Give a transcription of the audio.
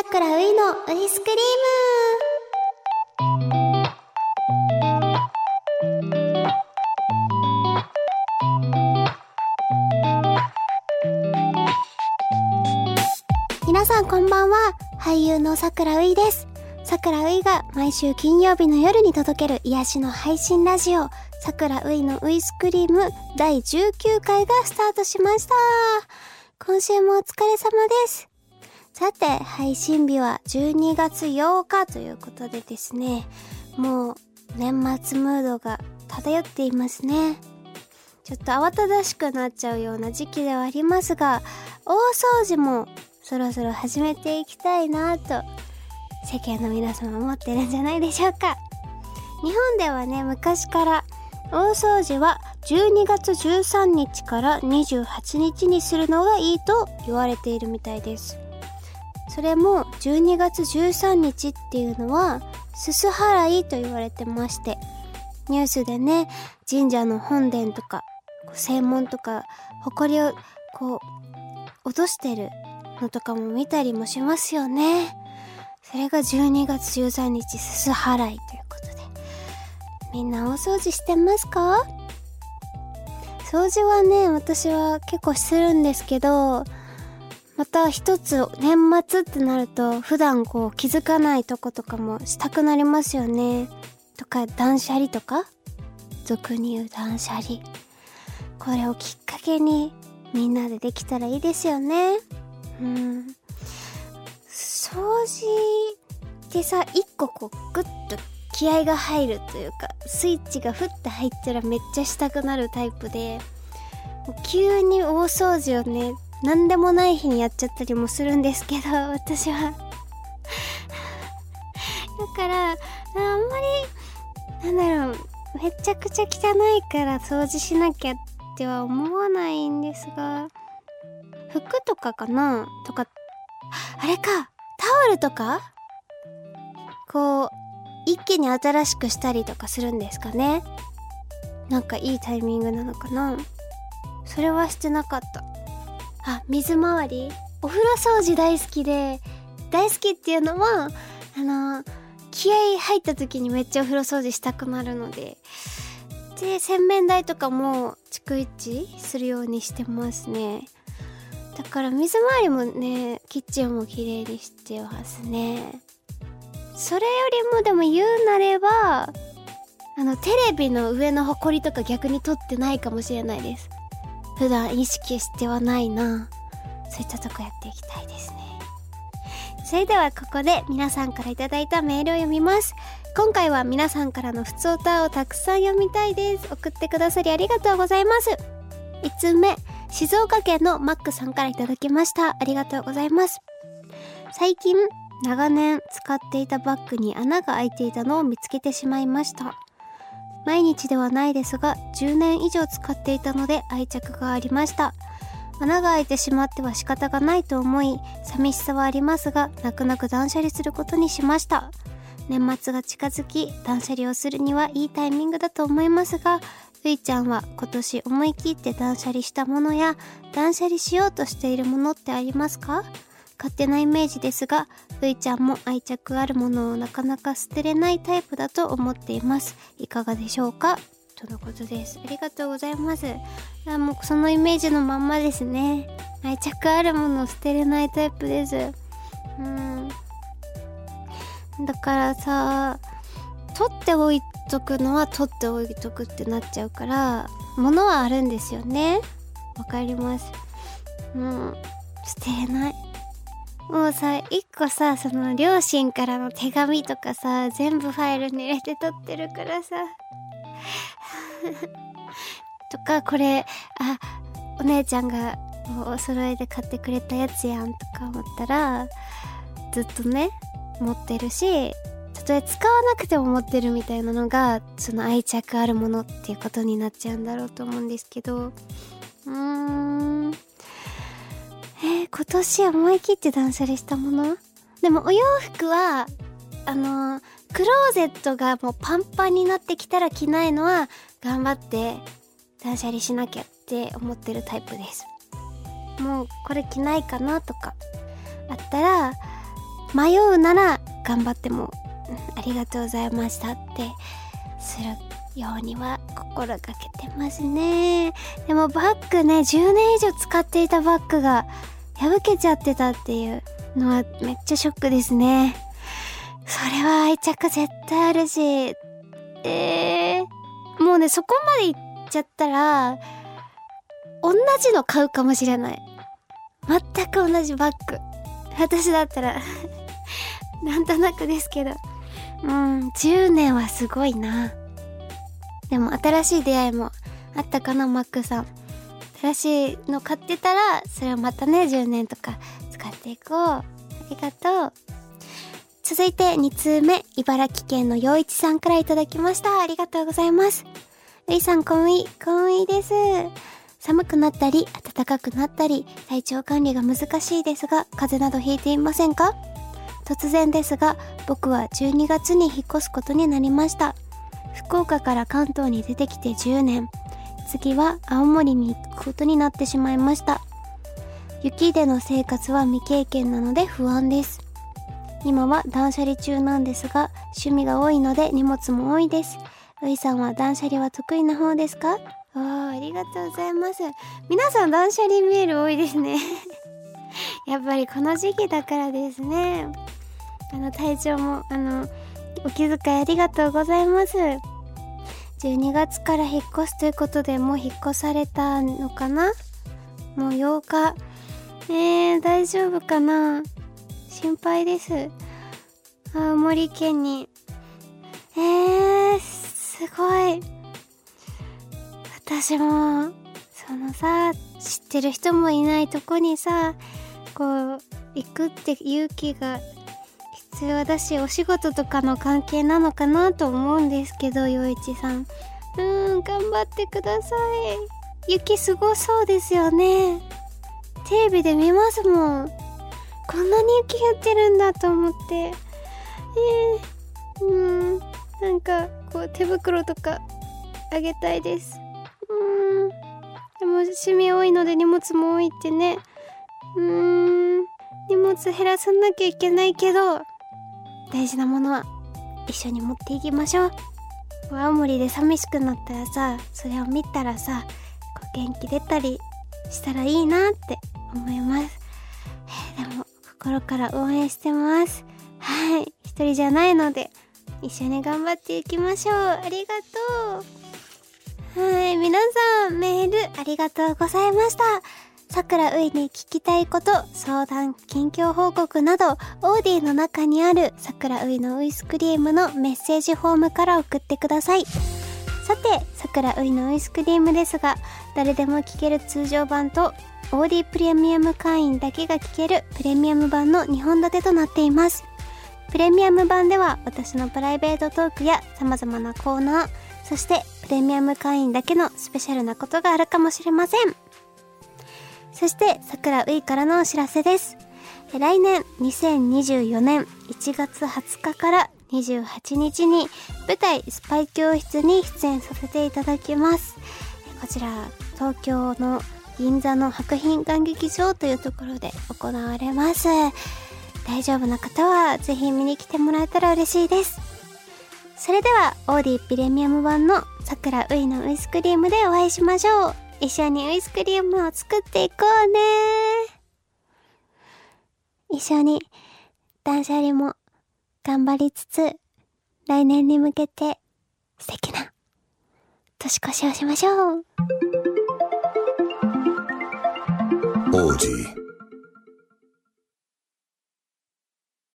さくらういのウイスクリーム。皆さんこんばんは。俳優のさくらういです。さくらういが毎週金曜日の夜に届ける癒しの配信ラジオさくらういのウイスクリーム第19回がスタートしました。今週もお疲れ様です。さて、配信日は12月8日ということでですね、もう年末ムードが漂っていますね。ちょっと慌ただしくなっちゃうような時期ではありますが、大掃除もそろそろ始めていきたいなと、世間の皆様思ってるんじゃないでしょうか。日本ではね、昔から大掃除は12月13日から28日にするのがいいと言われているみたいです。それも12月13日っていうのはすす払いと言われてましてニュースでね神社の本殿とか正門とか埃をこう落としてるのとかも見たりもしますよね。それが12月13日すす払いということで。みんな大掃除してますか？掃除はね私は結構するんですけどまた一つ年末ってなると普段こう気づかないとことかもしたくなりますよね。とか断捨離とか？俗に言う断捨離。これをきっかけにみんなでできたらいいですよね。うん。掃除ってさ、一個こうグッと気合が入るというか、スイッチがふって入ったらめっちゃしたくなるタイプで、急に大掃除をね、何でもない日にやっちゃったりもするんですけど、私は。だから、あんまり、なんだろう、めちゃくちゃ汚いから掃除しなきゃっては思わないんですが、服とかかな？とか、あれかタオルとか？こう、一気に新しくしたりとかするんですかね？なんかいいタイミングなのかな？それはしてなかった。あ、水回りお風呂掃除大好きで、大好きっていうのは、あの、気合入った時にめっちゃお風呂掃除したくなるので、で、洗面台とかも逐一するようにしてますね。だから水回りもね、キッチンも綺麗にしてますね。それよりもでも言うなれば、あの、テレビの上のホコリとか逆に取ってないかもしれないです。普段意識してはないな。そういったとこやっていきたいですね。それではここで皆さんから頂いたメールを読みます。今回は皆さんからのふつおたをたくさん読みたいです。送ってくださりありがとうございます。5つ目静岡県のマックさんから頂きました。ありがとうございます。最近長年使っていたバッグに穴が開いていたのを見つけてしまいました。毎日ではないですが10年以上使っていたので愛着がありました。穴が開いてしまっては仕方がないと思い寂しさはありますが泣く泣く断捨離することにしました。年末が近づき断捨離をするにはいいタイミングだと思いますがういちゃんは今年思い切って断捨離したものや断捨離しようとしているものってありますか？勝手なイメージですが、ういちゃんも愛着あるものをなかなか捨てれないタイプだと思っています。いかがでしょうか？とのことです。ありがとうございます。あもうそのイメージのまんまですね。愛着あるものを捨てれないタイプです。うん。だからさ、取っておいとくのは取っておいとくってなっちゃうから、物はあるんですよね。わかります。うん。捨てれない。もうさ、一個さ、その両親からの手紙とかさ、全部ファイルに入れて撮ってるからさ。とか、これ、あ、お姉ちゃんがお揃いで買ってくれたやつやんとか思ったら、ずっとね、持ってるし、たとえ使わなくても持ってるみたいなのが、その愛着あるものっていうことになっちゃうんだろうと思うんですけど、うーん。今年思い切って断捨離したもの？でもお洋服は、あのー、クローゼットがもうパンパンになってきたら着ないのは頑張って断捨離しなきゃって思ってるタイプです。もうこれ着ないかなとか。あったら、迷うなら頑張っても、ありがとうございましたってするようには心がけてますね。でもバッグね10年以上使っていたバッグが破けちゃってたっていうのはめっちゃショックですね。それは愛着絶対あるし。えー、もうねそこまでいっちゃったら同じの買うかもしれない。全く同じバッグ。私だったら。なんとなくですけど。うん10年はすごいな。でも新しい出会いもあったかなマックさん。新しいの買ってたらそれをまたね10年とか使っていこう。ありがとう。続いて2通目。茨城県の陽一さんから頂きました。ありがとうございます。ういさんこんい。こんいです。寒くなったり暖かくなったり体調管理が難しいですが風邪などひいていませんか？突然ですが僕は12月に引っ越すことになりました。福岡から関東に出てきて10年。次は青森に行くことになってしまいました。雪での生活は未経験なので不安です。今は断捨離中なんですが趣味が多いので荷物も多いです。ういさんは断捨離は得意な方ですか？あありがとうございます。皆さん断捨離メール多いですね。やっぱりこの時期だからですね。あの体調もあのお気遣いありがとうございます。12月から引っ越すということでもう引っ越されたのかな？もう8日。えー、大丈夫かな？心配です。青森県に。えー、すごい。私もそのさ知ってる人もいないとこにさこう行くって勇気が必要だしお仕事とかの関係なのかなと思うんですけど陽一さん。うん頑張ってください。雪すごそうですよね。テレビで見ますもん。こんなに雪降ってるんだと思って。えー、うんなんかこう手袋とかあげたいです。うんでも趣味多いので荷物も多いってね。うーん荷物減らさなきゃいけないけど大事なものは一緒に持っていきましょう。青森で寂しくなったらさそれを見たらさこう元気出たりしたらいいなって思います、えー、でも心から応援してます。はい。一人じゃないので一緒に頑張っていきましょう。ありがとう。はい。皆さんメールありがとうございました。さくらういに聞きたいこと、相談、近況報告など、オーディの中にあるさくらういのウイスクリームのメッセージフォームから送ってください。さて、さくらういのウイスクリームですが、誰でも聞ける通常版と、オーディプレミアム会員だけが聞けるプレミアム版の2本立てとなっています。プレミアム版では私のプライベートトークや様々なコーナー、そしてプレミアム会員だけのスペシャルなことがあるかもしれません。そして、桜ういからのお知らせです。来年2024年1月20日から28日に舞台スパイ教室に出演させていただきます。こちら、東京の銀座の博品館劇場というところで行われます。大丈夫な方はぜひ見に来てもらえたら嬉しいです。それでは、オーディープレミアム版の桜ういのウイスクリームでお会いしましょう。一緒にウイスクリームを作っていこうね一緒に断捨離も頑張りつつ来年に向けて素敵な年越しをしましょう。王子